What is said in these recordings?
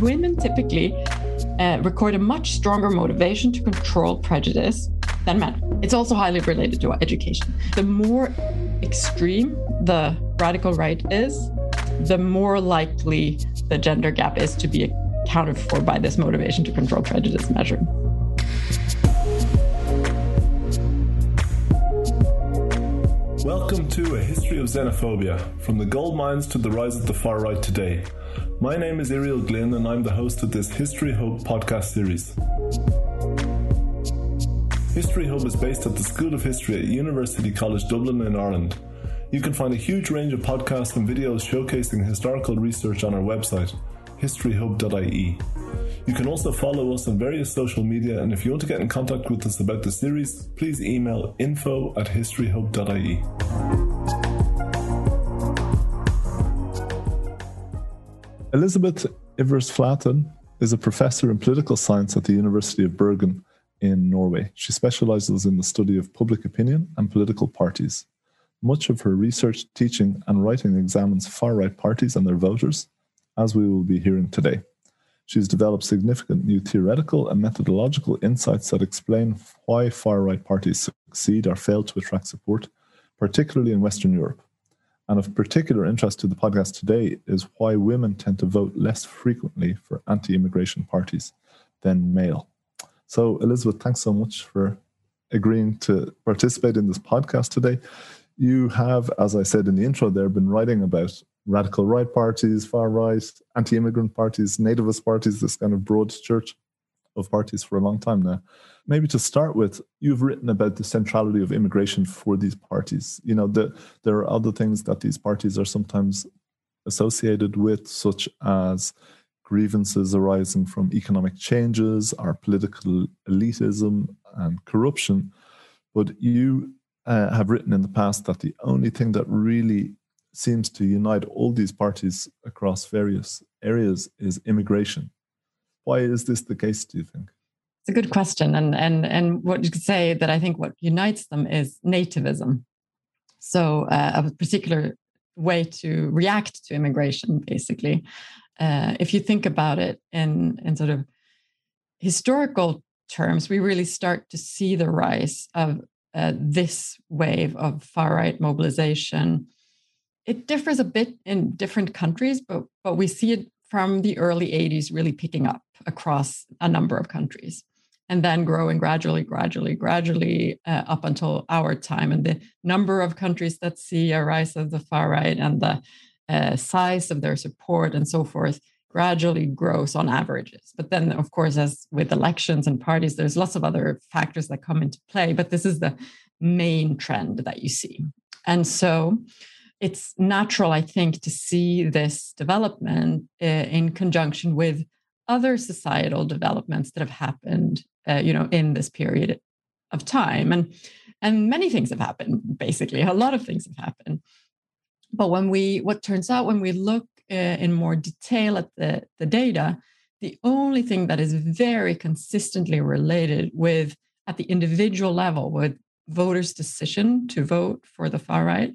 women typically uh, record a much stronger motivation to control prejudice than men. It's also highly related to education. The more extreme the radical right is, the more likely the gender gap is to be accounted for by this motivation to control prejudice measure. Welcome to A History of Xenophobia From the Gold Mines to the Rise of the Far Right Today. My name is Irial Glynn, and I'm the host of this History Hub podcast series. History Hub is based at the School of History at University College Dublin in Ireland. You can find a huge range of podcasts and videos showcasing historical research on our website, historyhub.ie. You can also follow us on various social media, and if you want to get in contact with us about the series, please email info at historyhub.ie. Elizabeth Ivers Flaten is a professor in political science at the University of Bergen in Norway. She specializes in the study of public opinion and political parties. Much of her research, teaching, and writing examines far right parties and their voters, as we will be hearing today. She's developed significant new theoretical and methodological insights that explain why far right parties succeed or fail to attract support, particularly in Western Europe. And of particular interest to the podcast today is why women tend to vote less frequently for anti immigration parties than male. So, Elisabeth, thanks so much for agreeing to participate in this podcast today. You have, as I said in the intro, there been writing about radical right parties, far right, anti immigrant parties, nativist parties, this kind of broad church of parties for a long time now. Maybe to start with, you've written about the centrality of immigration for these parties. You know, the, there are other things that these parties are sometimes associated with, such as grievances arising from economic changes, our political elitism, and corruption. But you uh, have written in the past that the only thing that really seems to unite all these parties across various areas is immigration. Why is this the case, do you think? It's a good question. And, and, and what you could say that I think what unites them is nativism. So, uh, a particular way to react to immigration, basically. Uh, if you think about it in, in sort of historical terms, we really start to see the rise of uh, this wave of far right mobilization. It differs a bit in different countries, but, but we see it from the early 80s really picking up across a number of countries and then growing gradually, gradually, gradually uh, up until our time. And the number of countries that see a rise of the far right and the uh, size of their support and so forth gradually grows on averages. But then, of course, as with elections and parties, there's lots of other factors that come into play. But this is the main trend that you see. And so it's natural, I think, to see this development uh, in conjunction with other societal developments that have happened, uh, you know, in this period of time. And and many things have happened. Basically, a lot of things have happened. But when we, what turns out when we look uh, in more detail at the the data, the only thing that is very consistently related with at the individual level with voters' decision to vote for the far right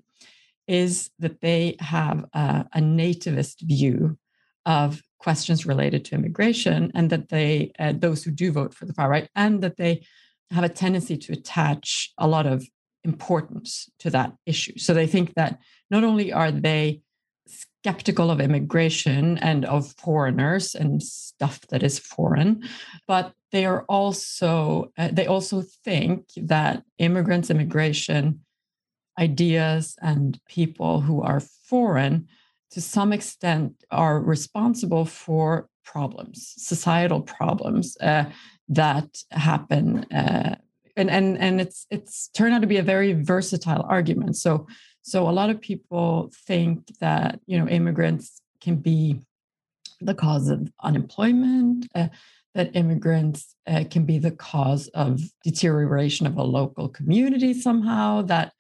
is that they have a, a nativist view of questions related to immigration and that they uh, those who do vote for the far right and that they have a tendency to attach a lot of importance to that issue. So they think that not only are they skeptical of immigration and of foreigners and stuff that is foreign but they are also uh, they also think that immigrants immigration ideas and people who are foreign to some extent are responsible for problems, societal problems uh, that happen. Uh, and and and it's it's turned out to be a very versatile argument. So so a lot of people think that you know immigrants can be the cause of unemployment. Uh, that immigrants uh, can be the cause of deterioration of a local community somehow. That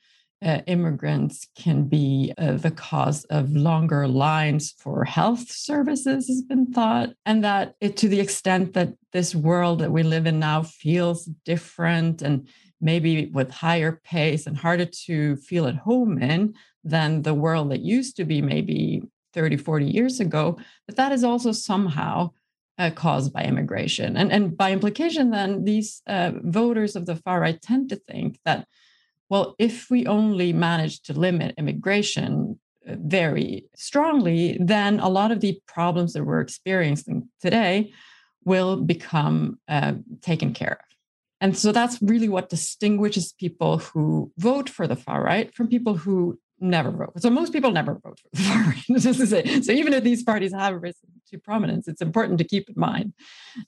uh, immigrants can be uh, the cause of longer lines for health services has been thought and that it, to the extent that this world that we live in now feels different and maybe with higher pace and harder to feel at home in than the world that used to be maybe 30 40 years ago but that is also somehow uh, caused by immigration. And, and by implication, then these uh, voters of the far right tend to think that, well, if we only manage to limit immigration uh, very strongly, then a lot of the problems that we're experiencing today will become uh, taken care of. And so that's really what distinguishes people who vote for the far right from people who never vote. So most people never vote for the far right. just to say. So even if these parties have risen to prominence, it's important to keep in mind,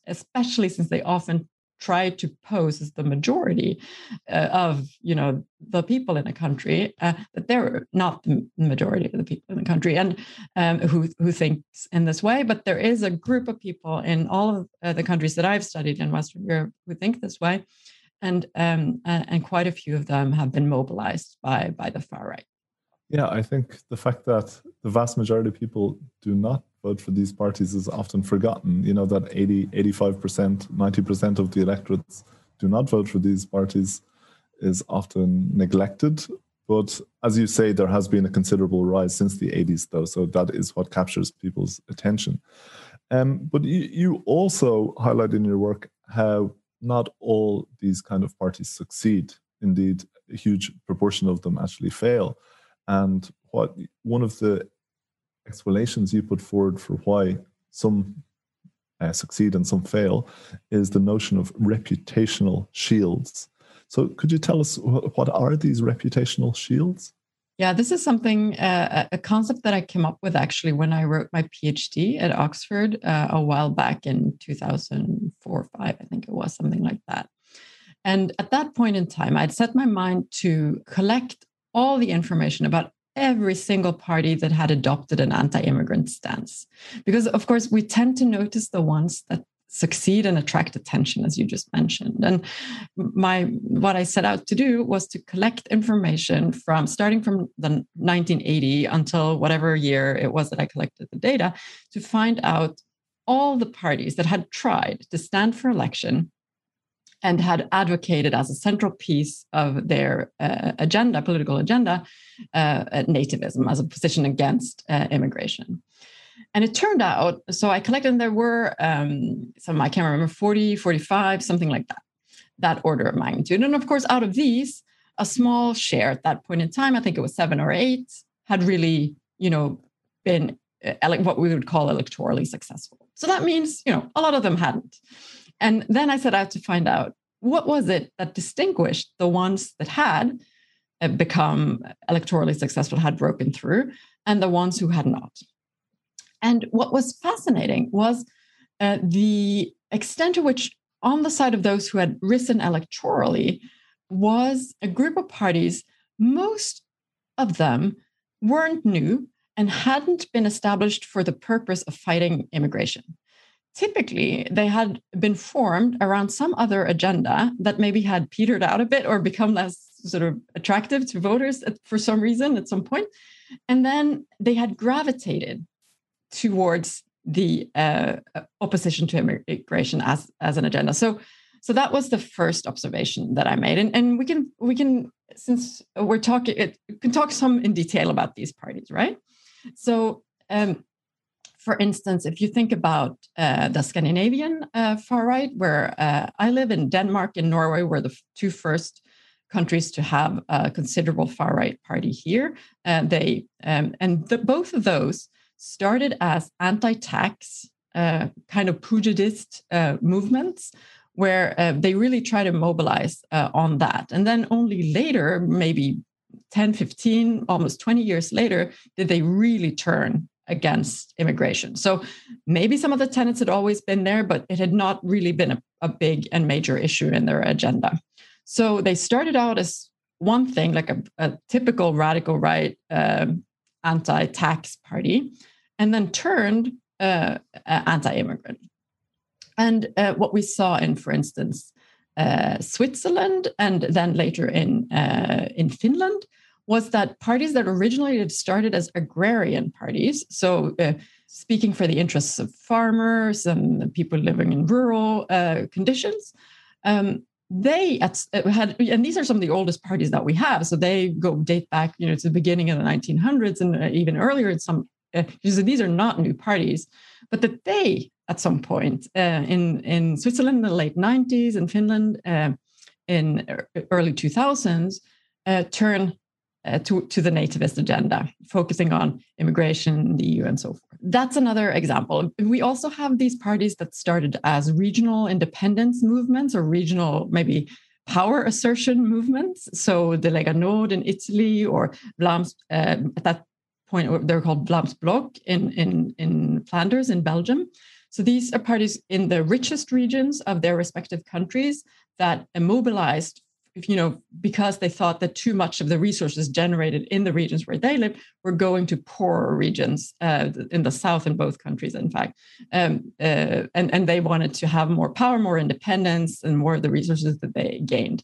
especially since they often try to pose as the majority uh, of you know the people in a country uh, that they're not the majority of the people in the country and um, who who thinks in this way but there is a group of people in all of uh, the countries that I've studied in Western Europe who think this way and um, and quite a few of them have been mobilized by by the far right. Yeah I think the fact that the vast majority of people do not vote for these parties is often forgotten. You know, that 80, 85%, 90% of the electorates do not vote for these parties is often neglected. But as you say, there has been a considerable rise since the 80s, though. So that is what captures people's attention. Um, but you, you also highlight in your work how not all these kind of parties succeed. Indeed, a huge proportion of them actually fail. And what one of the explanations you put forward for why some uh, succeed and some fail is the notion of reputational shields. So, could you tell us what are these reputational shields? Yeah, this is something, uh, a concept that I came up with actually when I wrote my PhD at Oxford uh, a while back in 2004 or five, I think it was something like that. And at that point in time, I'd set my mind to collect all the information about every single party that had adopted an anti immigrant stance. Because, of course, we tend to notice the ones that succeed and attract attention as you just mentioned and my what i set out to do was to collect information from starting from the 1980 until whatever year it was that i collected the data to find out all the parties that had tried to stand for election and had advocated as a central piece of their uh, agenda, political agenda, uh, nativism as a position against uh, immigration. And it turned out, so I collected, and there were um, some, I can't remember, 40, 45, something like that, that order of magnitude. And of course, out of these, a small share at that point in time, I think it was seven or eight, had really, you know, been uh, what we would call electorally successful. So that means, you know, a lot of them hadn't. And then I set out to find out what was it that distinguished the ones that had uh, become electorally successful, had broken through, and the ones who had not. And what was fascinating was uh, the extent to which, on the side of those who had risen electorally, was a group of parties, most of them weren't new and hadn't been established for the purpose of fighting immigration typically they had been formed around some other agenda that maybe had petered out a bit or become less sort of attractive to voters for some reason at some point. And then they had gravitated towards the uh, opposition to immigration as as an agenda. So so that was the first observation that i made. And and we can we can since we're talking it we can talk some in detail about these parties right? So um, for instance, if you think about uh, the Scandinavian uh, far right, where uh, I live in Denmark and Norway, were the two first countries to have a considerable far right party here. Uh, they um, and the, both of those started as anti-tax uh, kind of populist uh, movements where they really try to mobilize on that. And then only later, maybe 10, 15, almost 20 years later, did they really turn against immigration. So maybe some of the tenets had always been there, but it had not really been a, a big and major issue in their agenda. So they started out as one thing, like a, a typical radical right um, anti tax party, and then turned uh, anti immigrant. And uh, what we saw in, for instance, uh, Switzerland and then later in, uh, in Finland was that parties that originally had started as agrarian parties, so uh, speaking for the interests of farmers and people living in rural uh, conditions, um, they uh, had, and these are some of the oldest parties that we have. So they go date back, you know, to the beginning of the 1900s and uh, even earlier in some. Uh, so these are not new parties, but that they at some point uh, in in Switzerland in the late 90s, in Finland uh, in early 2000s, uh, turn uh, to, to the nativist agenda, focusing on immigration, the EU, and so forth. That's another example. We also have these parties that started as regional independence movements or regional, maybe power assertion movements. So the Lega Nord in Italy or Vlaams, uh, at that point, they're called Vlaams Blok in, in, in Flanders in Belgium. So these are parties in the richest regions of their respective countries that mobilized you know, because they thought that too much of the resources generated in the regions where they live were going to poorer regions uh, in the south in both countries, in fact, um, uh, and and they wanted to have more power, more independence, and more of the resources that they gained.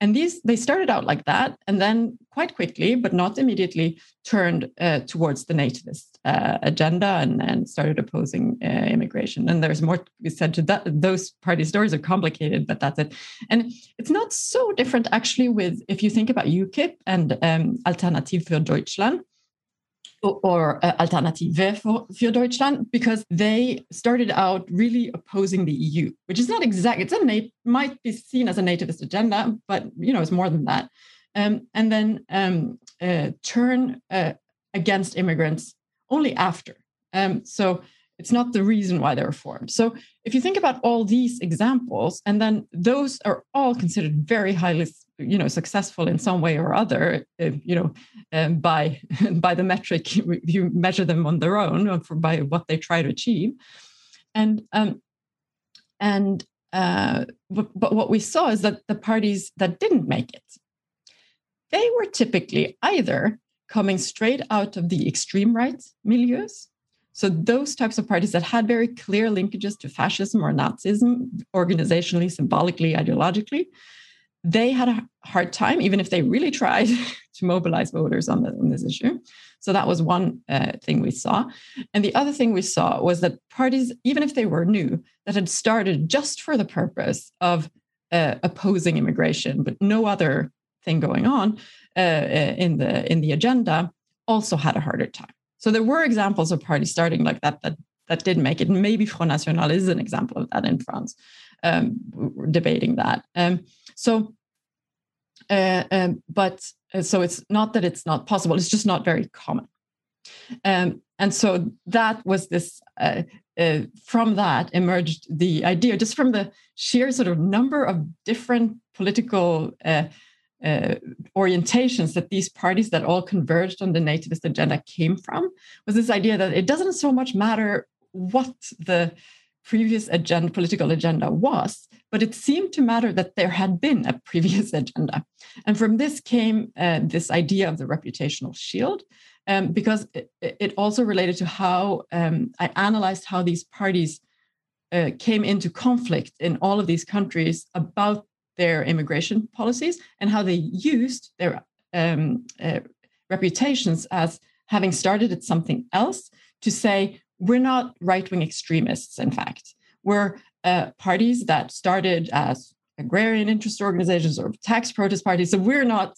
And these they started out like that, and then quite quickly, but not immediately, turned uh, towards the nativist uh, agenda and, and started opposing uh, immigration. And there's more to be said to that. Those party stories are complicated, but that's it. And it's not so different actually with if you think about UKIP and um, Alternative für Deutschland or uh, Alternative for, Deutschland because they started out really opposing the EU, which is not exact. It's a nat- might be seen as a nativist agenda, but you know it's more than that. Um, and then um, uh, turn uh, against immigrants only after. Um, so it's not the reason why they were formed. So if you think about all these examples, and then those are all considered very highly, you know, successful in some way or other, if, you know, um, by by the metric you measure them on their own, by what they try to achieve, and um, and uh, but, but what we saw is that the parties that didn't make it, they were typically either coming straight out of the extreme right milieus. So those types of parties that had very clear linkages to fascism or Nazism, organizationally, symbolically, ideologically, they had a hard time, even if they really tried to mobilize voters on, the, on this issue. So that was one uh, thing we saw. And the other thing we saw was that parties, even if they were new, that had started just for the purpose of uh, opposing immigration, but no other thing going on uh, uh in the in the agenda, also had a harder time. So there were examples of parties starting like that that that did make it. Maybe Front National is an example of that in France. Um, debating that. Um, so, uh, um, but uh, so it's not that it's not possible. It's just not very common. Um, and so that was this. Uh, uh, from that emerged the idea, just from the sheer sort of number of different political uh, uh, orientations that these parties that all converged on the nativist agenda came from was this idea that it doesn't so much matter what the previous agenda, political agenda was, but it seemed to matter that there had been a previous agenda. And from this came uh, this idea of the reputational shield, um, because it, it, also related to how um, I analyzed how these parties uh, came into conflict in all of these countries about their immigration policies and how they used their um, uh, reputations as having started at something else to say, we're not right wing extremists, in fact. We're uh, parties that started as agrarian interest organizations or tax protest parties. So we're not,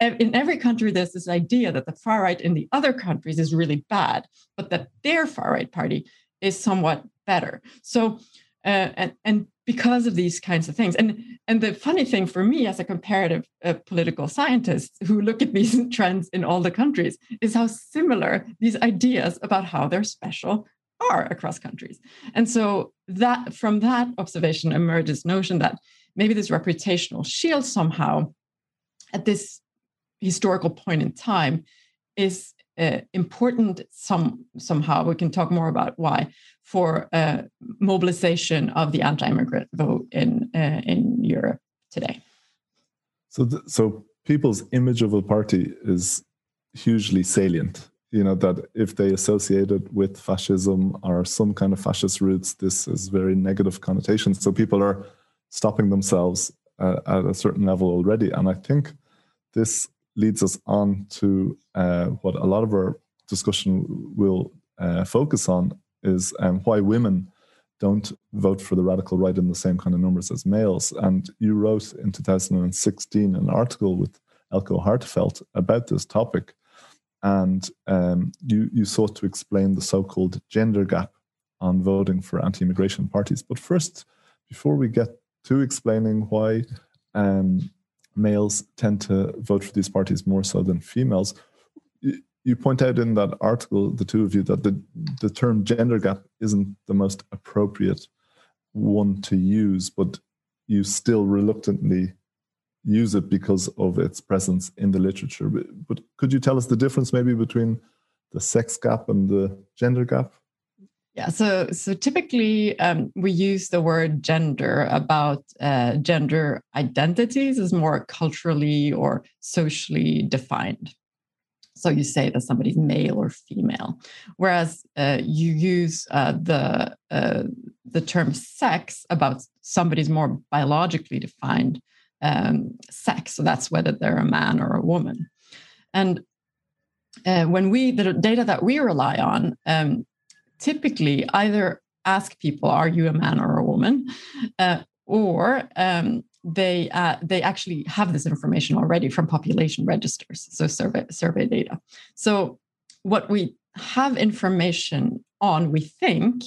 in every country, there's this idea that the far right in the other countries is really bad, but that their far right party is somewhat better. So, uh, and, and because of these kinds of things. And and the funny thing for me as a comparative uh, political scientist who look at these trends in all the countries is how similar these ideas about how they're special are across countries. And so that from that observation emerges notion that maybe this reputational shield somehow at this historical point in time is uh, important some somehow we can talk more about why for uh, mobilization of the anti-immigrant vote in uh, in Europe today. So, th- so people's image of a party is hugely salient. You know that if they associate it with fascism or some kind of fascist roots, this is very negative connotations. So people are stopping themselves uh, at a certain level already, and I think this leads us on to uh, what a lot of our discussion will uh, focus on is um, why women don't vote for the radical right in the same kind of numbers as males. And you wrote in 2016 an article with Eelco Harteveld about this topic. And um, you, you sought to explain the so called gender gap on voting for anti-immigration parties. But first, before we get to explaining why um, males tend to vote for these parties more so than females, you, point out in that article, the two of you, that the, the term gender gap isn't the most appropriate one to use, but you still reluctantly use it because of its presence in the literature. But could you tell us the difference maybe between the sex gap and the gender gap? Yeah, so so typically um, we use the word gender about uh, gender identities as more culturally or socially defined. So you say that somebody's male or female, whereas uh, you use uh, the uh, the term sex about somebody's more biologically defined um, sex. So that's whether they're a man or a woman. And uh, when we the data that we rely on um, typically either ask people, "Are you a man or a woman?" Uh, or um, they uh, they actually have this information already from population registers, so survey survey data. So what we have information on, we think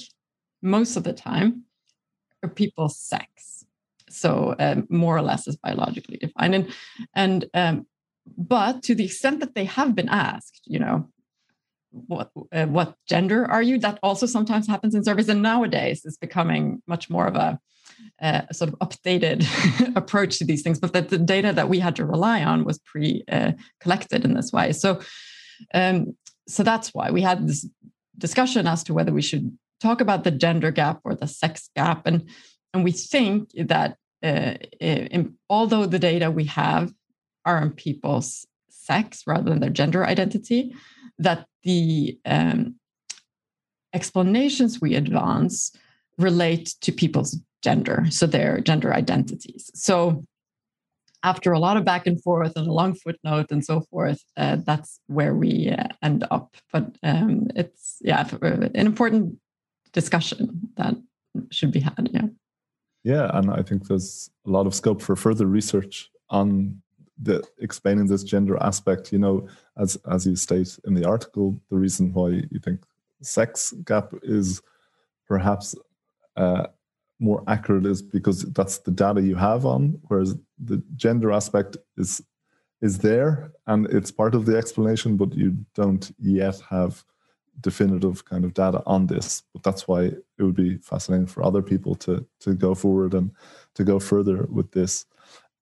most of the time, are people's sex. So um, more or less is biologically defined, and and um, but to the extent that they have been asked, you know, what uh, what gender are you? That also sometimes happens in surveys, and nowadays it's becoming much more of a, a sort of updated approach to these things. But that the data that we had to rely on was pre-collected uh, in this way. So, um, so that's why we had this discussion as to whether we should talk about the gender gap or the sex gap, and and we think that uh, in, although the data we have are on people's sex rather than their gender identity, that the um, explanations we advance relate to people's gender, so their gender identities. So after a lot of back and forth and a long footnote and so forth, uh, that's where we uh, end up. But um, it's yeah, an important discussion that should be had. Yeah. Yeah, and I think there's a lot of scope for further research on the explaining this gender aspect you know as as you state in the article the reason why you think sex gap is perhaps uh, more accurate is because that's the data you have on whereas the gender aspect is is there and it's part of the explanation but you don't yet have definitive kind of data on this. But that's why it would be fascinating for other people to to go forward and to go further with this.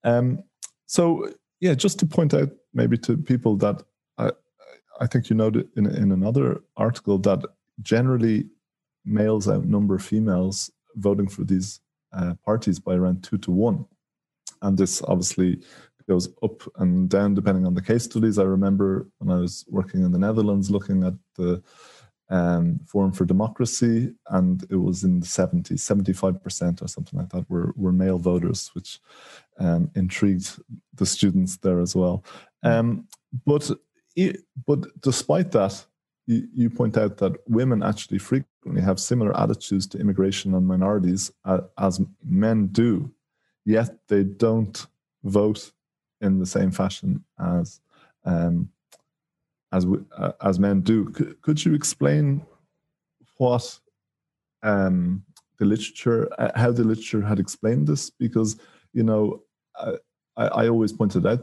Um, so yeah, just to point out maybe to people that I, I think you noted in, in another article that generally males outnumber females voting for these uh, parties by around two to one. And this obviously goes up and down depending on the case studies. I remember when I was working in the Netherlands looking at the um, Forum for Democracy, and it was in the 70s, 75% or something like that were, were male voters, which um, intrigued the students there as well. Um, but, but despite that, you, you, point out that women actually frequently have similar attitudes to immigration and minorities uh, as men do, yet they don't vote in the same fashion as um, as we, uh, as men do. Could, could you explain what um, the literature, uh, how the literature had explained this? Because you know, I, I always pointed out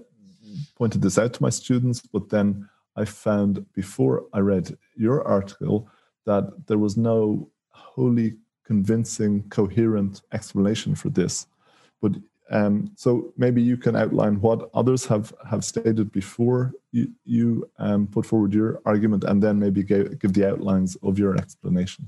pointed this out to my students, but then I found before I read your article that there was no wholly convincing, coherent explanation for this. But um, so maybe you can outline what others have have stated before you, you um, put forward your argument, and then maybe give, give the outlines of your explanation.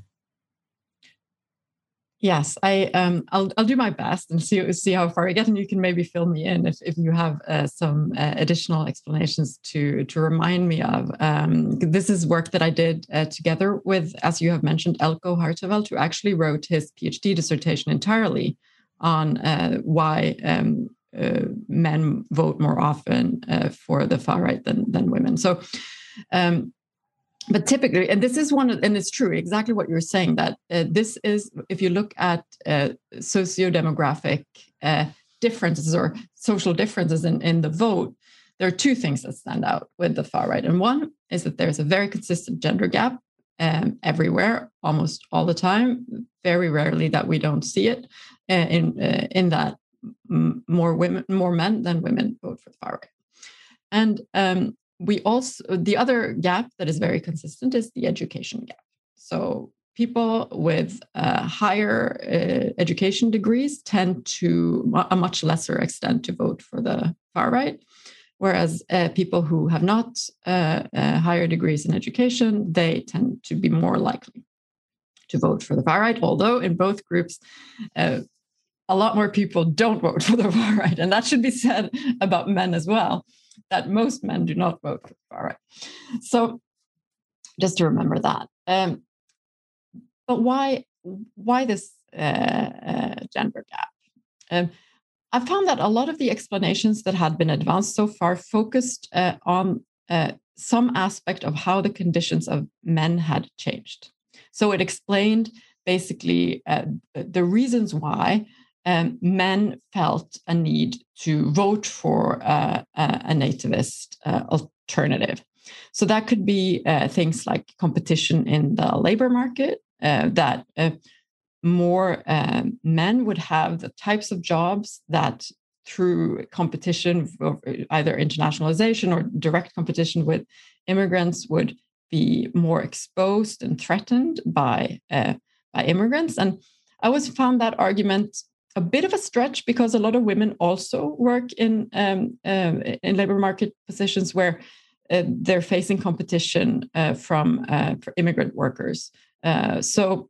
Yes, I um, I'll I'll do my best and see see how far I get, and you can maybe fill me in if, if you have uh, some uh, additional explanations to to remind me of. Um, this is work that I did uh, together with, as you have mentioned, Eelco Harteveld, who actually wrote his PhD dissertation entirely on uh, why um, uh, men vote more often uh, for the far right than than women. So, um, but typically, and this is one, of, and it's true, exactly what you're saying. That uh, this is, if you look at uh, socio-demographic uh, differences or social differences in in the vote, there are two things that stand out with the far right, and one is that there's a very consistent gender gap um, everywhere, almost all the time. Very rarely that we don't see it uh, in uh, in that more women, more men than women vote for the far right. And um, we also the other gap that is very consistent is the education gap. So people with uh, higher uh, education degrees tend to a much lesser extent to vote for the far right whereas uh, people who have not uh, uh, higher degrees in education they tend to be more likely to vote for the far right although in both groups uh, a lot more people don't vote for the far right and that should be said about men as well that most men do not vote for. The far right. So just to remember that. Um, but why why this uh, uh, gender gap? Um, I found that a lot of the explanations that had been advanced so far focused uh, on uh, some aspect of how the conditions of men had changed. So it explained basically uh, the reasons why um, men felt a need to vote for uh, a nativist uh, alternative. So that could be uh, things like competition in the labor market, that more um, men would have the types of jobs that through competition either internationalization or direct competition with immigrants would be more exposed and threatened by uh, by immigrants and i always found that argument a bit of a stretch because a lot of women also work in um, um, in labor market positions where uh, they're facing competition uh, from uh, immigrant workers. Uh, so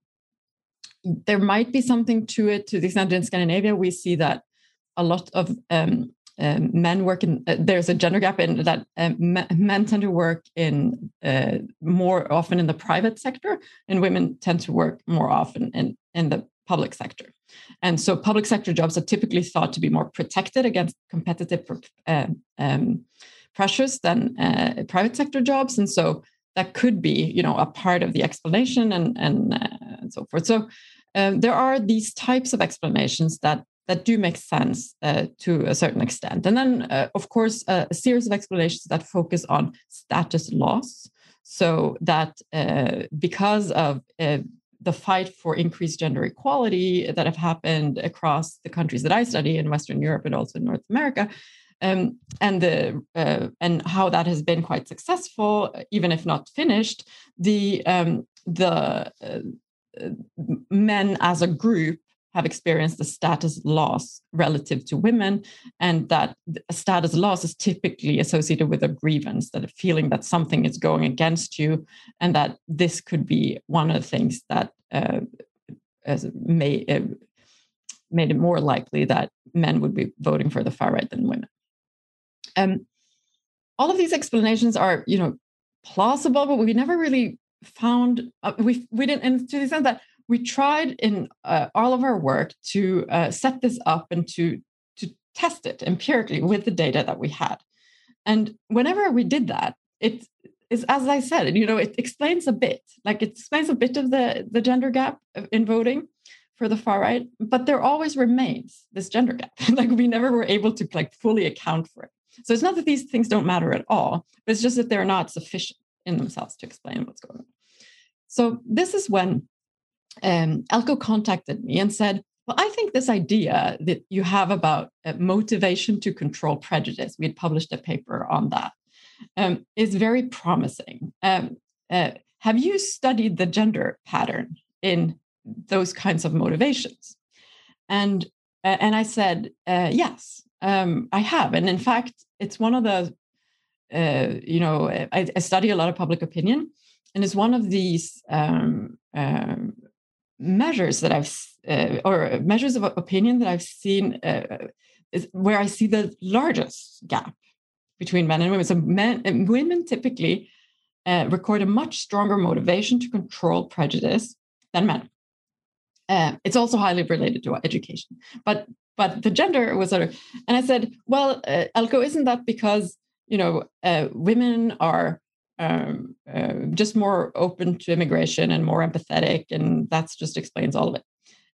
there might be something to it. To the extent in Scandinavia we see that a lot of um, um, men work in uh, there's a gender gap in that um, men tend to work in uh, more often in the private sector and women tend to work more often in in the public sector and so public sector jobs are typically thought to be more protected against competitive uh, um, pressures than uh, private sector jobs. And so that could be you know a part of the explanation and and, uh, and so forth. So um, there are these types of explanations that that do make sense uh, to a certain extent. And then uh, of course a series of explanations that focus on status loss. So that uh, because of uh, the fight for increased gender equality that have happened across the countries that I study in Western Europe and also in North America, um, and the uh, and how that has been quite successful, even if not finished. The um, the uh, men as a group have experienced a status loss relative to women, and that status loss is typically associated with a grievance, that a feeling that something is going against you, and that this could be one of the things that uh, may uh, made it more likely that men would be voting for the far right than women. Um, all of these explanations are, you know, plausible, but we never really found uh, we we didn't, and to the extent that we tried in uh, all of our work to uh, set this up and to to test it empirically with the data that we had. And whenever we did that, it is as I said, you know, it explains a bit, like it explains a bit of the the gender gap in voting for the far right, but there always remains this gender gap. like we never were able to like fully account for it. So it's not that these things don't matter at all, but it's just that they're not sufficient in themselves to explain what's going on. So this is when um, Eelco contacted me and said, well, I think this idea that you have about uh, motivation to control prejudice, we had published a paper on that, um, is very promising. Um, uh, have you studied the gender pattern in those kinds of motivations? And uh, and I said, uh, yes, um, I have. And in fact, it's one of the, uh, you know, I, I, study a lot of public opinion, and it's one of these um, um, measures that I've, uh, or measures of opinion that I've seen uh, is where I see the largest gap between men and women. So men and women typically uh, record a much stronger motivation to control prejudice than men. Uh, it's also highly related to education, but but the gender was sort of, and I said, well, uh, Eelco, isn't that because you know uh, women are um, uh, just more open to immigration and more empathetic, and that just explains all of it.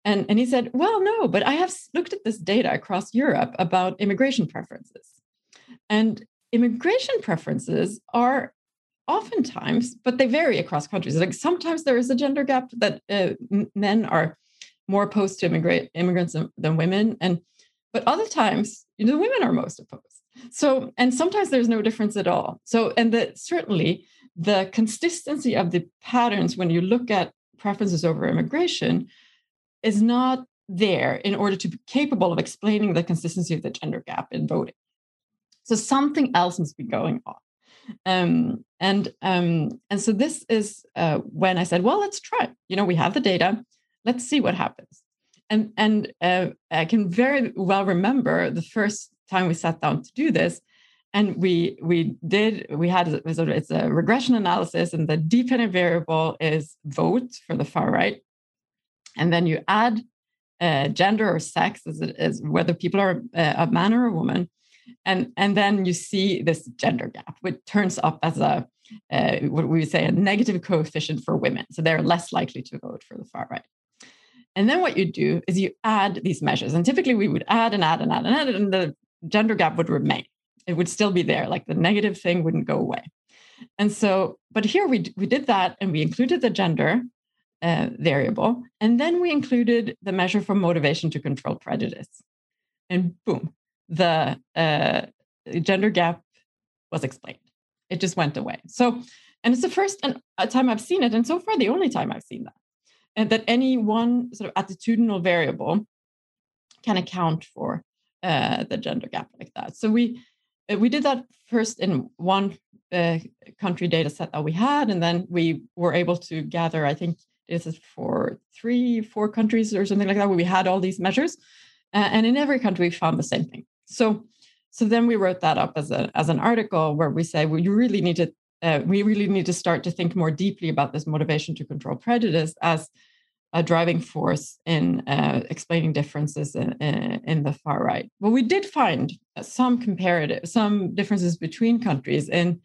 And and he said, well, no, but I have looked at this data across Europe about immigration preferences, and immigration preferences are oftentimes, but they vary across countries. Like sometimes there is a gender gap that uh, men are more opposed to immigrant immigrants than, than women, and but other times, you know, women are most opposed. So, and sometimes there's no difference at all. So, and that certainly the consistency of the patterns when you look at preferences over immigration is not there in order to be capable of explaining the consistency of the gender gap in voting. So something else must be going on. Um, and um, and so this is uh, when I said, well, let's try. You know, we have the data. Let's see what happens. And and uh, I can very well remember the first time we sat down to do this, and we we did we had it's a regression analysis, and the dependent variable is vote for the far right, and then you add uh, gender or sex as, whether people are uh, a man or a woman, and and then you see this gender gap, which turns up as a uh, what we say a negative coefficient for women, so they're less likely to vote for the far right. And then what you do is you add these measures, and typically we would add and add and add and add, and the gender gap would remain. It would still be there, like the negative thing wouldn't go away. And so, but here we we did that, and we included the gender uh, variable, and then we included the measure for motivation to control prejudice, and boom, the uh, gender gap was explained. It just went away. So, and it's the first time I've seen it, and so far the only time I've seen that, and that any one sort of attitudinal variable can account for uh, the gender gap like that. So we uh, we did that first in one uh, country data set that we had, and then we were able to gather, I think this is for three, four countries or something like that, where we had all these measures. Uh, and in every country, we found the same thing. So, so then we wrote that up as a as an article where we say, well, you really need to uh, we really need to start to think more deeply about this motivation to control prejudice as a driving force in uh, explaining differences in, in, the far right. Well, we did find some comparative, some differences between countries in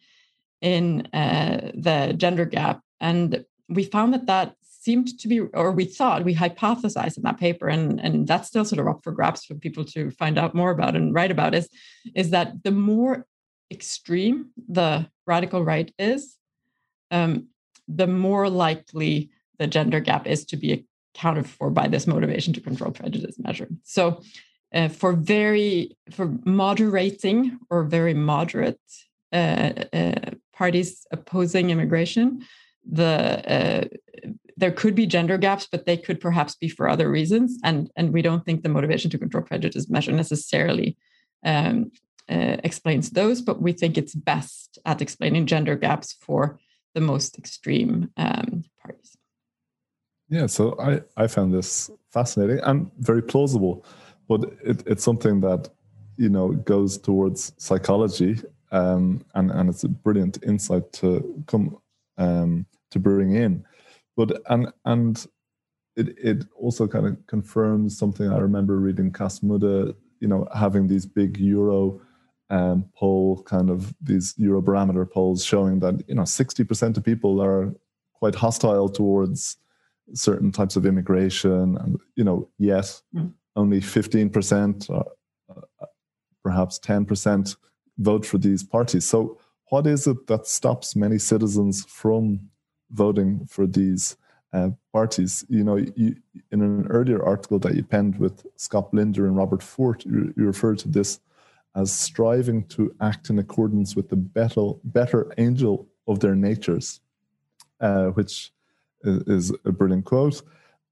in uh, the gender gap, and we found that that seemed to be, or we thought, we hypothesized in that paper, and, and that's still sort of up for grabs for people to find out more about and write about, is, is that the more extreme the radical right is, um, the more likely the gender gap is to be accounted for by this motivation to control prejudice measure. So, uh, for very for moderating or very moderate uh, uh, parties opposing immigration, the uh, there could be gender gaps, but they could perhaps be for other reasons. And, and we don't think the motivation to control prejudice measure necessarily um, uh, explains those, but we think it's best at explaining gender gaps for the most extreme um, parties. Yeah, so I, I found this fascinating and very plausible, but it, it's something that you know goes towards psychology, um, and and it's a brilliant insight to come um, to bring in. But and and it it also kind of confirms something I remember reading Cas Mudde, you know, having these big Euro um, poll kind of these Eurobarometer polls showing that you know sixty percent of people are quite hostile towards certain types of immigration, and you know, yet mm. only fifteen percent, or perhaps ten percent, vote for these parties. So, what is it that stops many citizens from voting for these uh, parties. You know, you, in an earlier article that you penned with Scott Blinder and Robert Ford, you, you referred to this as striving to act in accordance with the better, better angel of their natures, uh, which is a brilliant quote.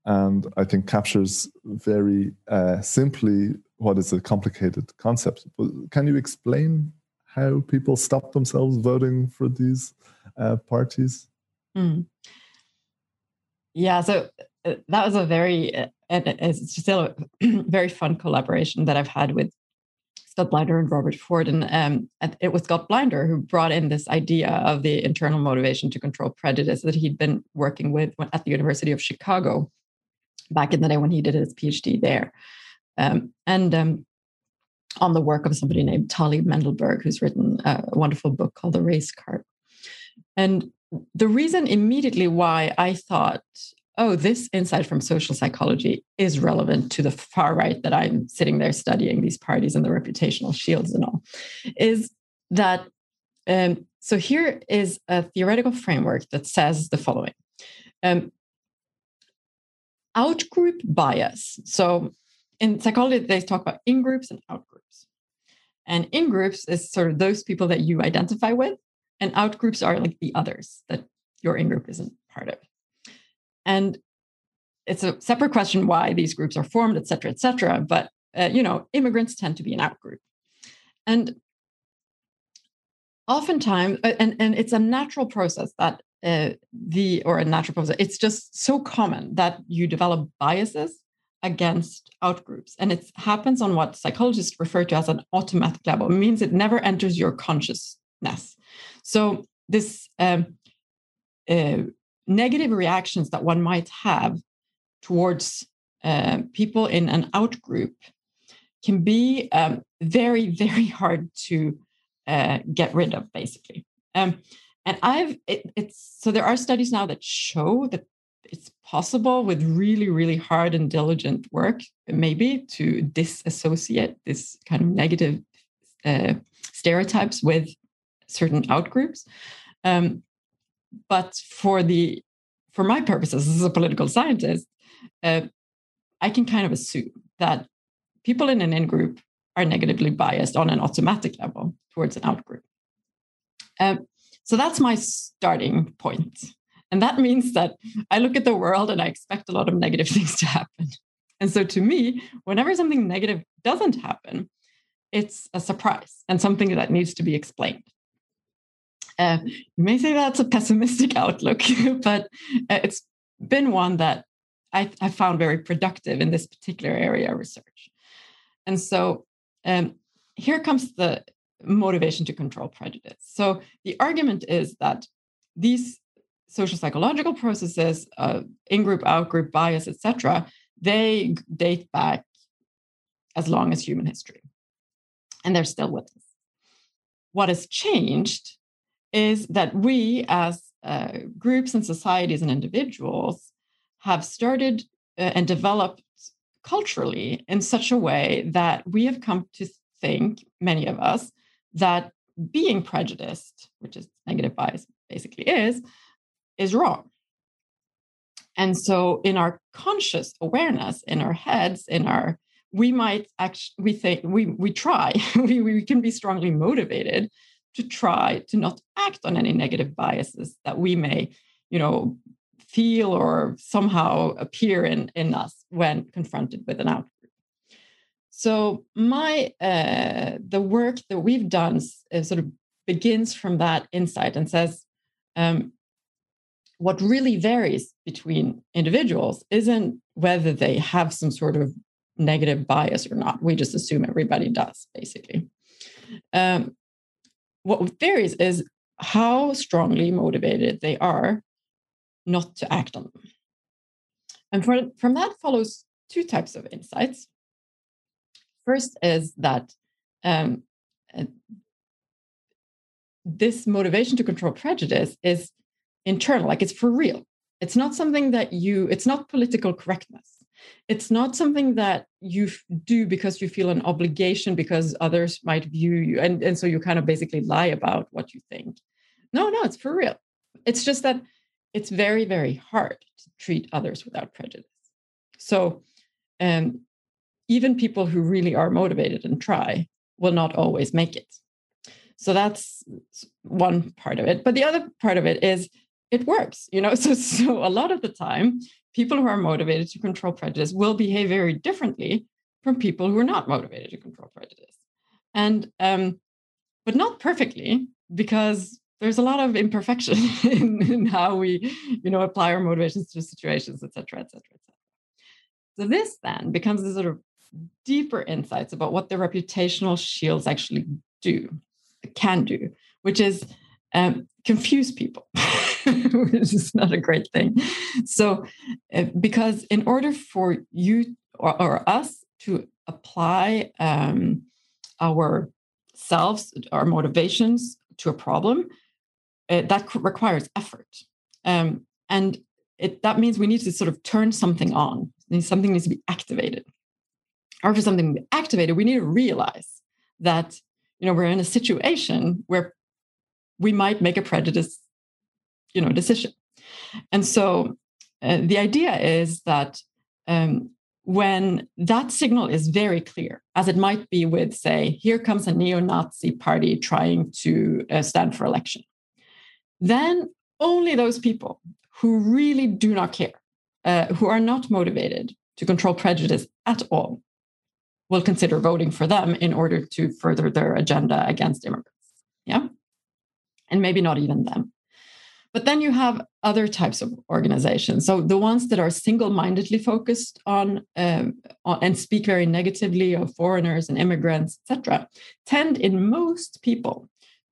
And I think captures very uh, simply what is a complicated concept. Can you explain how people stop themselves voting for these uh, parties? Mm. Yeah, so uh, that was a very, uh, it's still a very fun collaboration that I've had with Blinder and Robert Ford, And um, it was Scott Blinder who brought in this idea of the internal motivation to control prejudice that he'd been working with at the University of Chicago back in the day when he did his PhD there. Um, and um, on the work of somebody named Tali Mendelberg, who's written a wonderful book called The Race Card. And the reason immediately why I thought, oh, this insight from social psychology is relevant to the far right that I'm sitting there studying these parties and the reputational shields and all, is that um, so here is a theoretical framework that says the following. Um, outgroup bias. So in psychology, they talk about in groups and out groups. And in groups is sort of those people that you identify with, and out groups are like the others that your in group isn't part of. And it's a separate question why these groups are formed, et cetera, et cetera. But uh, you know, immigrants tend to be an out group, and oftentimes, uh, and and it's a natural process that uh, the or a natural process. It's just so common that you develop biases against outgroups, and it happens on what psychologists refer to as an automatic level. It means it never enters your consciousness. So this um, uh, negative reactions that one might have towards uh, people in an out group can be um, very, very hard to uh, get rid of, basically. Um, and I've it, it's so there are studies now that show that it's possible with really, really hard and diligent work, maybe to disassociate this kind of negative uh, stereotypes with certain outgroups. Um, but for the for my purposes as a political scientist, uh, I can kind of assume that people in an in group are negatively biased on an automatic level towards an out group. Um, so that's my starting point. And that means that I look at the world and I expect a lot of negative things to happen. And so to me, whenever something negative doesn't happen, it's a surprise and something that needs to be explained. Uh, you may say that's a pessimistic outlook, but uh, it's been one that I, I, found very productive in this particular area of research. And so um, here comes the motivation to control prejudice. So the argument is that these social psychological processes, uh, in-group, out-group bias, etc., they date back as long as human history, and they're still with us. What has changed is that we, as uh, groups and societies and individuals, have started uh, and developed culturally in such a way that we have come to think, many of us, that being prejudiced, which is negative bias basically is, is wrong. And so in our conscious awareness, in our heads, in our we might actually we think we we try, we, we can be strongly motivated to try to not act on any negative biases that we may, you know, feel or somehow appear in, in us when confronted with an outgroup. So my uh, the work that we've done uh, sort of begins from that insight and says um, what really varies between individuals isn't whether they have some sort of negative bias or not. We just assume everybody does, basically. Um, what varies is how strongly motivated they are not to act on them. And for, from that follows two types of insights. First is that um, uh, this motivation to control prejudice is internal, like it's for real. It's not something that you, it's not political correctness. It's not something that you do because you feel an obligation because others might view you. And, and so you kind of basically lie about what you think. No, no, it's for real. It's just that it's very, very hard to treat others without prejudice. So, um, even people who really are motivated and try will not always make it. So that's one part of it. But the other part of it is it works, you know. So so a lot of the time, people who are motivated to control prejudice will behave very differently from people who are not motivated to control prejudice. And um, but not perfectly, because there's a lot of imperfection in, in, how we, you know, apply our motivations to situations, et cetera, et cetera, et cetera. So this then becomes a sort of deeper insights about what the reputational shields actually do, can do, which is um, confuse people, which is not a great thing. So, uh, because in order for you or, or us to apply um, our selves, our motivations to a problem, uh, that requires effort. Um, and it, that means we need to sort of turn something on. Something needs to be activated. Or for something to be activated, we need to realize that you know we're in a situation where we might make a prejudice, you know, decision. And so uh, the idea is that um, when that signal is very clear, as it might be with, say, here comes a neo Nazi party trying to uh, stand for election, then only those people who really do not care, uh, who are not motivated to control prejudice at all, will consider voting for them in order to further their agenda against immigrants. Yeah. And maybe not even them. But then you have other types of organizations. So the ones that are single-mindedly focused on, um, on and speak very negatively of foreigners and immigrants, etc., tend in most people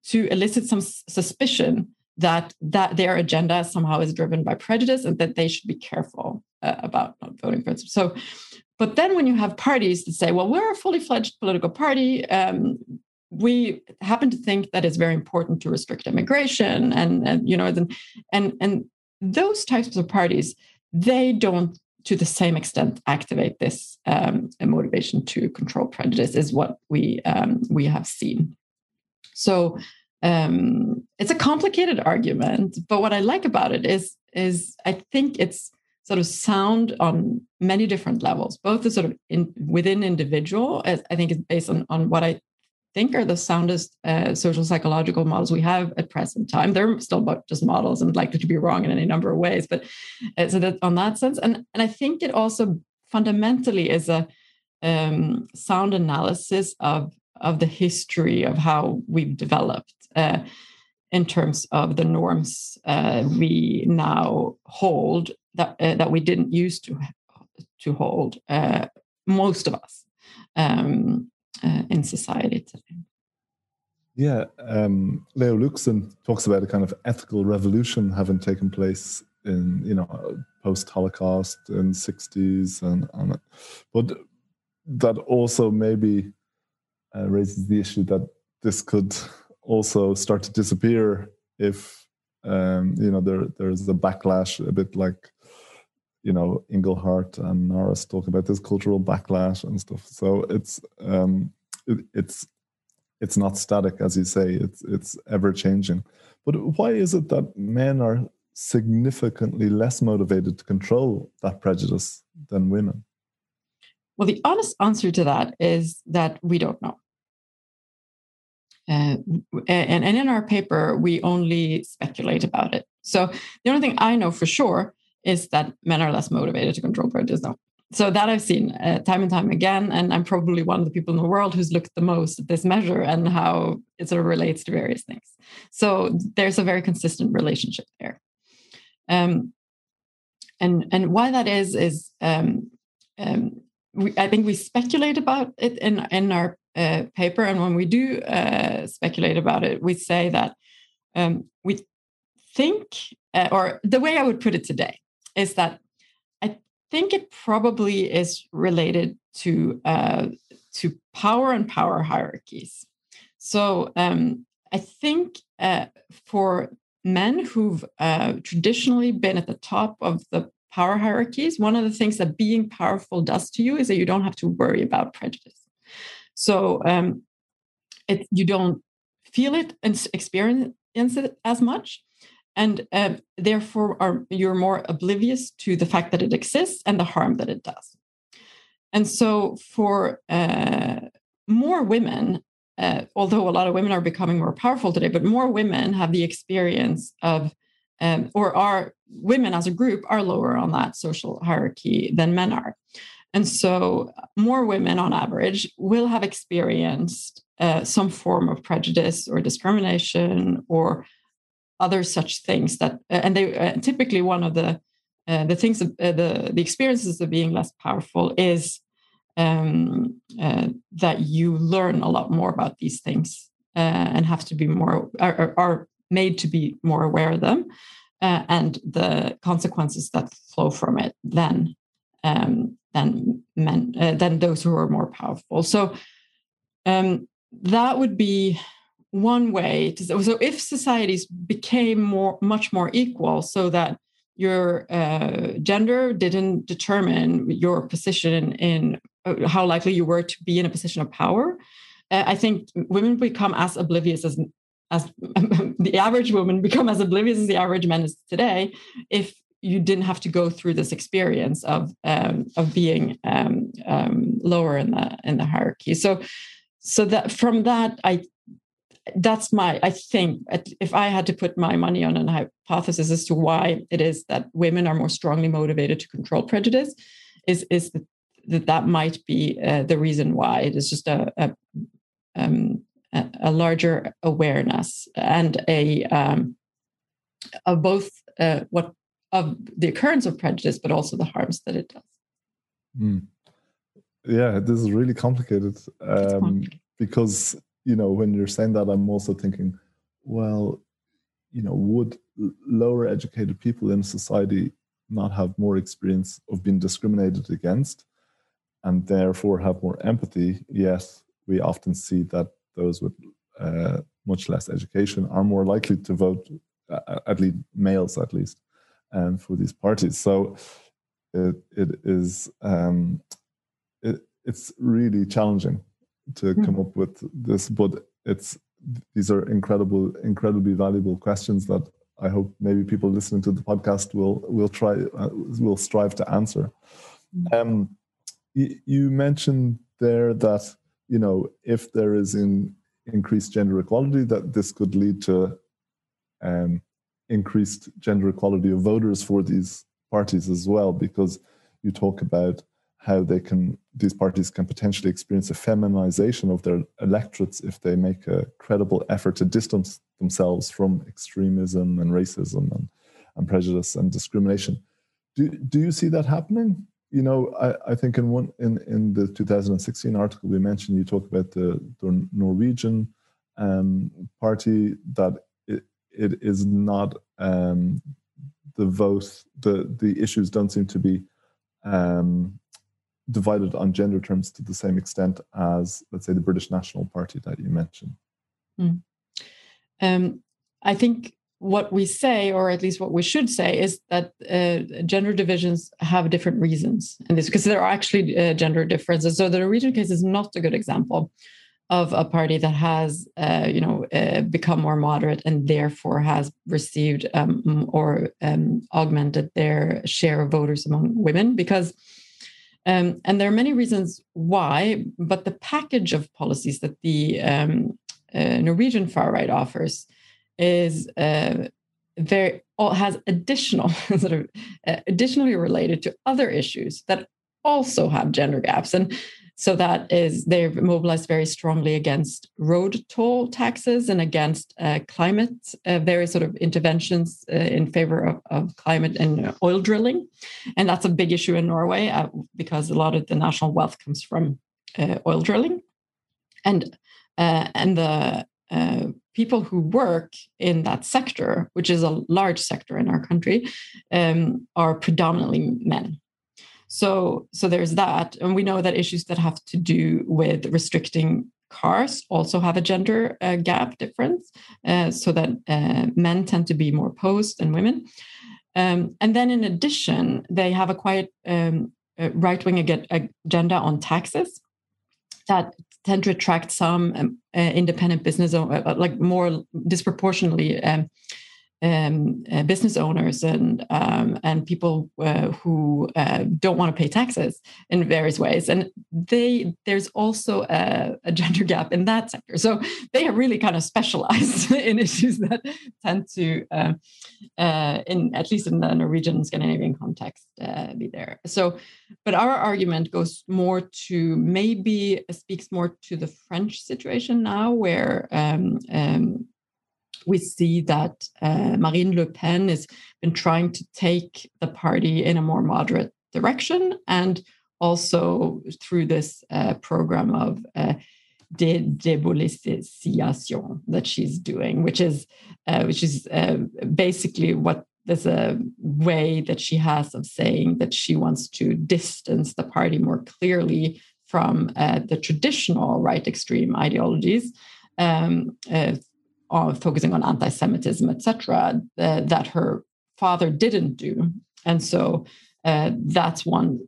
to elicit some suspicion that that their agenda somehow is driven by prejudice and that they should be careful uh, about not voting for it. So, but then when you have parties that say, "Well, we're a fully fledged political party," um, we happen to think that it's very important to restrict immigration, and, and you know, and and and those types of parties they don't to the same extent activate this um, motivation to control prejudice is what we um, we have seen. So um, it's a complicated argument, but what I like about it is is I think it's sort of sound on many different levels, both the sort of in, within individual. As I think it's based on on what I think are the soundest uh, social psychological models we have at present time. They're still about just models and likely to be wrong in any number of ways. But uh, so that on that sense, and and I think it also fundamentally is a um, sound analysis of of the history of how we've developed uh, in terms of the norms uh, we now hold that uh, that we didn't used to to hold uh, most of us. Um, uh, in society today. Yeah, um, Leo Luxon talks about a kind of ethical revolution having taken place in you know post Holocaust in sixties and, and but that also maybe uh, raises the issue that this could also start to disappear if um, you know there there's a backlash a bit like you know Inglehart and Norris talk about this cultural backlash and stuff. So it's um, it, it's it's not static, as you say. It's it's ever changing. But why is it that men are significantly less motivated to control that prejudice than women? Well, the honest answer to that is that we don't know. Uh, and, and in our paper, we only speculate about it. So the only thing I know for sure is that men are less motivated to control prejudice now. So that I've seen uh, time and time again, and I'm probably one of the people in the world who's looked the most at this measure and how it sort of relates to various things. So there's a very consistent relationship there. Um, and and why that is is um, um, we, I think we speculate about it in in our uh, paper, and when we do uh, speculate about it, we say that um, we think, uh, or the way I would put it today is that I think it probably is related to uh, to power and power hierarchies. So um, I think uh, for men who've uh, traditionally been at the top of the power hierarchies, one of the things that being powerful does to you is that you don't have to worry about prejudice. So um, it, you don't feel it and experience it as much and uh, therefore are you're more oblivious to the fact that it exists and the harm that it does. And so for uh, more women uh, although a lot of women are becoming more powerful today but more women have the experience of um, or are women as a group are lower on that social hierarchy than men are. And so more women on average will have experienced uh, some form of prejudice or discrimination or other such things that uh, and they uh, typically one of the uh, the things uh, the the experiences of being less powerful is um, uh, that you learn a lot more about these things uh, and have to be more are, are, made to be more aware of them and the consequences that flow from it than um, than men than those who are more powerful. So um, that would be one way to so if societies became more much more equal so that your uh, gender didn't determine your position in uh, how likely you were to be in a position of power uh, i think women become as oblivious as as the average woman become as oblivious as the average man is today if you didn't have to go through this experience of um, of being um, um, lower in the in the hierarchy. So so that from that I that's my i think if i had to put my money on a hypothesis as to why it is that women are more strongly motivated to control prejudice is is that that, that might be uh, the reason why. It is just a a, um, a larger awareness and a um, of both uh, what of the occurrence of prejudice but also the harms that it does. Mm. yeah this is really complicated, um, complicated. because you know, when you're saying that, I'm also thinking, well, you know, would lower educated people in society not have more experience of being discriminated against and therefore have more empathy? Yes, we often see that those with uh, much less education are more likely to vote, at least males at least, um, for these parties. So it, it is um, it, it's really challenging to come up with this, but it's these are incredible, incredibly valuable questions that I hope maybe people listening to the podcast will will try uh, will strive to answer. Mm. Um, y- you mentioned there that you know if there is in increased gender equality, that this could lead to um, increased gender equality of voters for these parties as well, because you talk about how they can these parties can potentially experience a feminization of their electorates if they make a credible effort to distance themselves from extremism and racism and, and prejudice and discrimination. Do, do you see that happening? You know, I, I think in one in, in the 2016 article we mentioned, you talk about the, the Norwegian um, party that it, it is not um, the vote, the the issues don't seem to be um, divided on gender terms to the same extent as, let's say, the British National Party that you mentioned? Mm. Um, I think what we say, or at least what we should say, is that uh, gender divisions have different reasons in this, because there are actually uh, gender differences. So the Norwegian case is not a good example of a party that has, uh, you know, uh, become more moderate and therefore has received um, or um, augmented their share of voters among women, because um, and there are many reasons why, but the package of policies that the um, uh, Norwegian far right offers is uh, very has additional sort of uh, additionally related to other issues that also have gender gaps. And so that is they've mobilized very strongly against road toll taxes and against uh, climate, uh, various sort of interventions uh, in favor of, of, climate and oil drilling, and that's a big issue in Norway uh, because a lot of the national wealth comes from uh, oil drilling, and uh, and the people who work in that sector, which is a large sector in our country, um, are predominantly men. So, so there's that. And we know that issues that have to do with restricting cars also have a gender uh, gap difference, uh, so that uh, men tend to be more opposed than women. Um, and then in addition, they have a quite um, right wing agenda on taxes that tend to attract some um, uh, independent business, uh, like more disproportionately um, uh, business owners and um, and people uh, who uh, don't want to pay taxes in various ways, and they there's also a, a, gender gap in that sector. So they are really kind of specialized in issues that tend to, um, uh, in at least in the Norwegian Scandinavian context, uh, be there. So, but our argument goes more to maybe speaks more to the French situation now, where um, um, we see that uh, Marine Le Pen has been trying to take the party in a more moderate direction, and also through this uh, program of uh, de that she's doing, which is uh, which is uh, basically what there's a way that she has of saying that she wants to distance the party more clearly from uh, the traditional right extreme ideologies. Um, uh, of focusing on anti-Semitism, etc., uh, that her father didn't do, and so uh, that's one.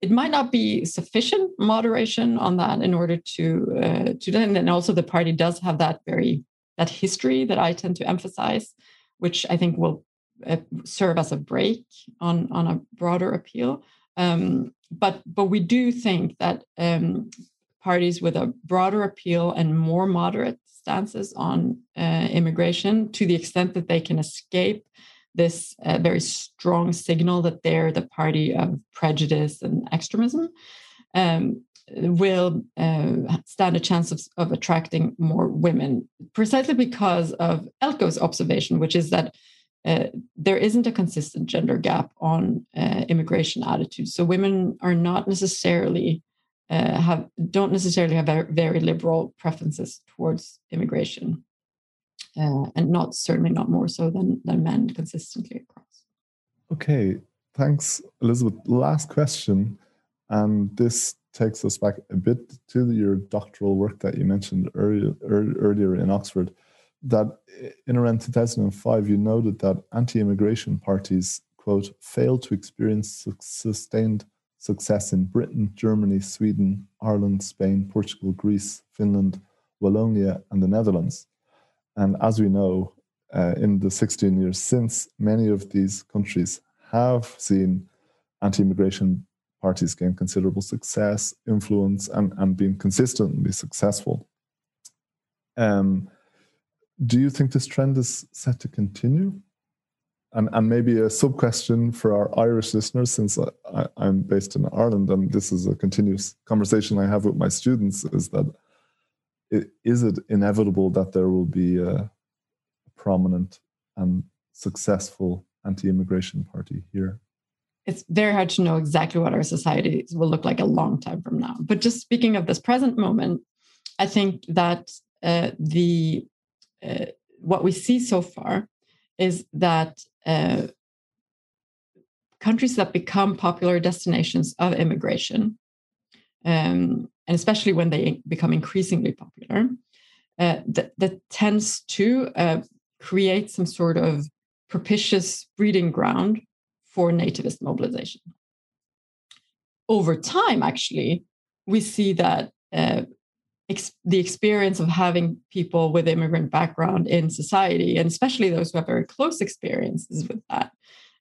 It might not be sufficient moderation on that in order to uh, to and also the party does have that very that history that I tend to emphasize, which I think will uh, serve as a break on on a broader appeal. Um, but but we do think that um, parties with a broader appeal and more moderate stances on uh, immigration, to the extent that they can escape this uh, very strong signal that they're the party of prejudice and extremism, um, will uh, stand a chance of, of attracting more women, precisely because of Eelco's observation, which is that uh, there isn't a consistent gender gap on uh, immigration attitudes. So women are not necessarily uh, have don't necessarily have very, liberal preferences towards immigration, uh, and not certainly not more so than than men consistently across. Okay, thanks, Elisabeth. Last question, and this takes us back a bit to your doctoral work that you mentioned earlier, earlier in Oxford. That in around 2005, you noted that anti immigration parties, quote, failed to experience sustained success in Britain, Germany, Sweden, Ireland, Spain, Portugal, Greece, Finland, Wallonia, and the Netherlands. And as we know, uh, in the 16 years since, many of these countries have seen anti immigration parties gain considerable success, influence, and, and been consistently successful. Um, do you think this trend is set to continue? And, and maybe a sub question for our Irish listeners, since I, am based in Ireland and this is a continuous conversation I have with my students, is that it, is it inevitable that there will be a prominent and successful anti immigration party here? it's very hard to know exactly what our societies will look like a long time from now. But just speaking of this present moment, I think that uh, the uh, what we see so far is that uh, countries that become popular destinations of immigration, um, and especially when they become increasingly popular, uh, that, that tends to uh, create some sort of propitious breeding ground for nativist mobilization. Over time, actually, we see that uh, ex- the experience of having people with immigrant background in society, and especially those who have very close experiences with that,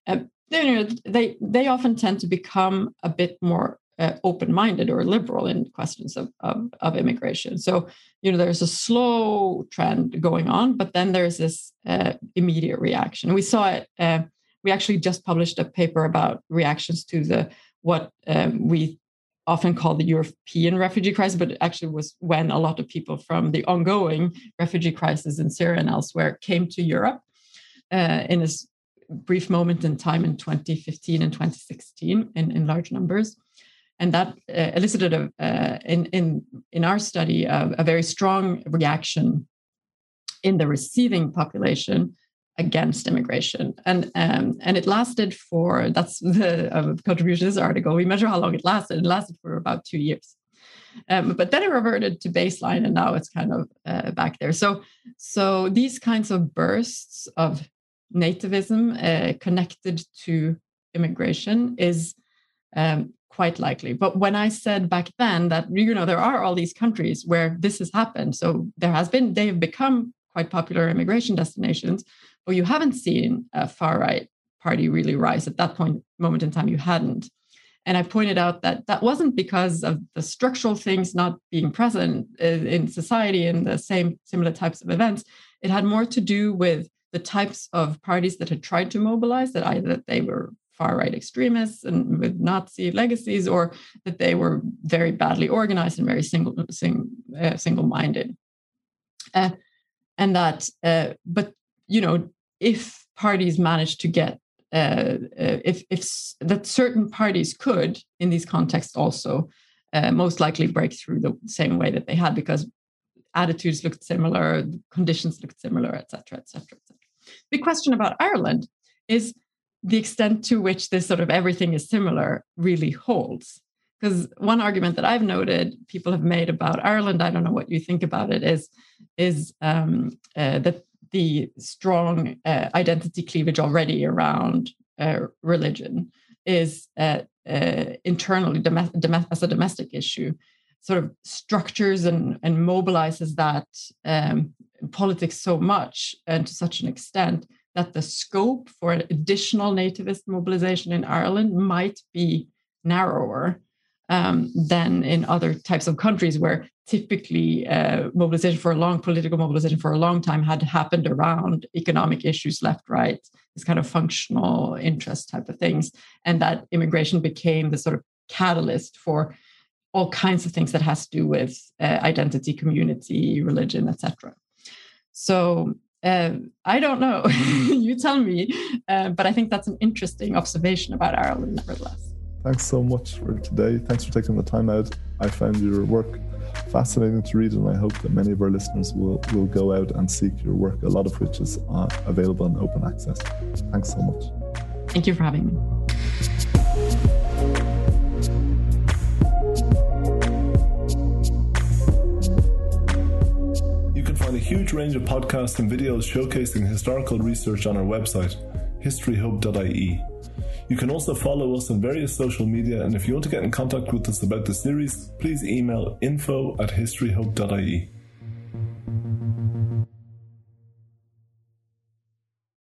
uh, they, you know, they they often tend to become a bit more uh, open-minded or liberal in questions of, of, of, immigration. So, you know, there's a slow trend going on, but then there's this uh, immediate reaction. We saw it uh, we actually just published a paper about reactions to the what um, we often called the European refugee crisis, but it actually was when a lot of people from the ongoing refugee crisis in Syria and elsewhere came to Europe uh, in a brief moment in time in 2015 and 2016 in, in large numbers. And that uh, elicited a, uh, in, in, in our study a, a very strong reaction in the receiving population against immigration. And um, and it lasted for that's the uh, contribution to this article. We measure how long it lasted. It lasted for about two years. Um, but then it reverted to baseline and now it's kind of uh, back there. So so these kinds of bursts of nativism uh, connected to immigration is um, quite likely. But when i said back then that you know there are all these countries where this has happened. So there has been they have become quite popular immigration destinations or you haven't seen a far right party really rise at that point moment in time you hadn't. And i pointed out that that wasn't because of the structural things not being present in society in the same similar types of events. It had more to do with the types of parties that had tried to mobilize that either they were far right extremists and with nazi legacies or that they were very badly organized and very single sing, uh, single minded uh, and that uh, but you know, if parties manage to get uh, uh, if if that certain parties could in these contexts also uh, most likely break through the same way that they had because attitudes looked similar, conditions looked similar, etc., etc., etc. The question about Ireland is the extent to which this sort of everything is similar really holds. Because one argument that I've noted people have made about Ireland, I don't know what you think about it, is is um, uh, that the strong uh, identity cleavage already around uh, religion is uh, uh internally dom- dom- as a domestic issue sort of structures and, and mobilizes that um, politics so much and to such an extent that the scope for additional nativist mobilization in Ireland might be narrower um, than in other types of countries where typically uh, mobilization for a long political mobilization for a long time had happened around economic issues left right this kind of functional interest type of things and that immigration became the sort of catalyst for all kinds of things that has to do with uh, identity community religion etc so uh, I don't know. you tell me. Uh, but I think that's an interesting observation about Ireland, nevertheless. Thanks so much for today. Thanks for taking the time out. I found your work fascinating to read, and I hope that many of our listeners will, will go out and seek your work, a lot of which is uh, available in open access. Thanks so much. Thank you for having me. You can find a huge range of podcasts and videos showcasing historical research on our website, historyhub.ie. You can also follow us on various social media, and if you want to get in contact with us about the series, please email info at historyhub.ie.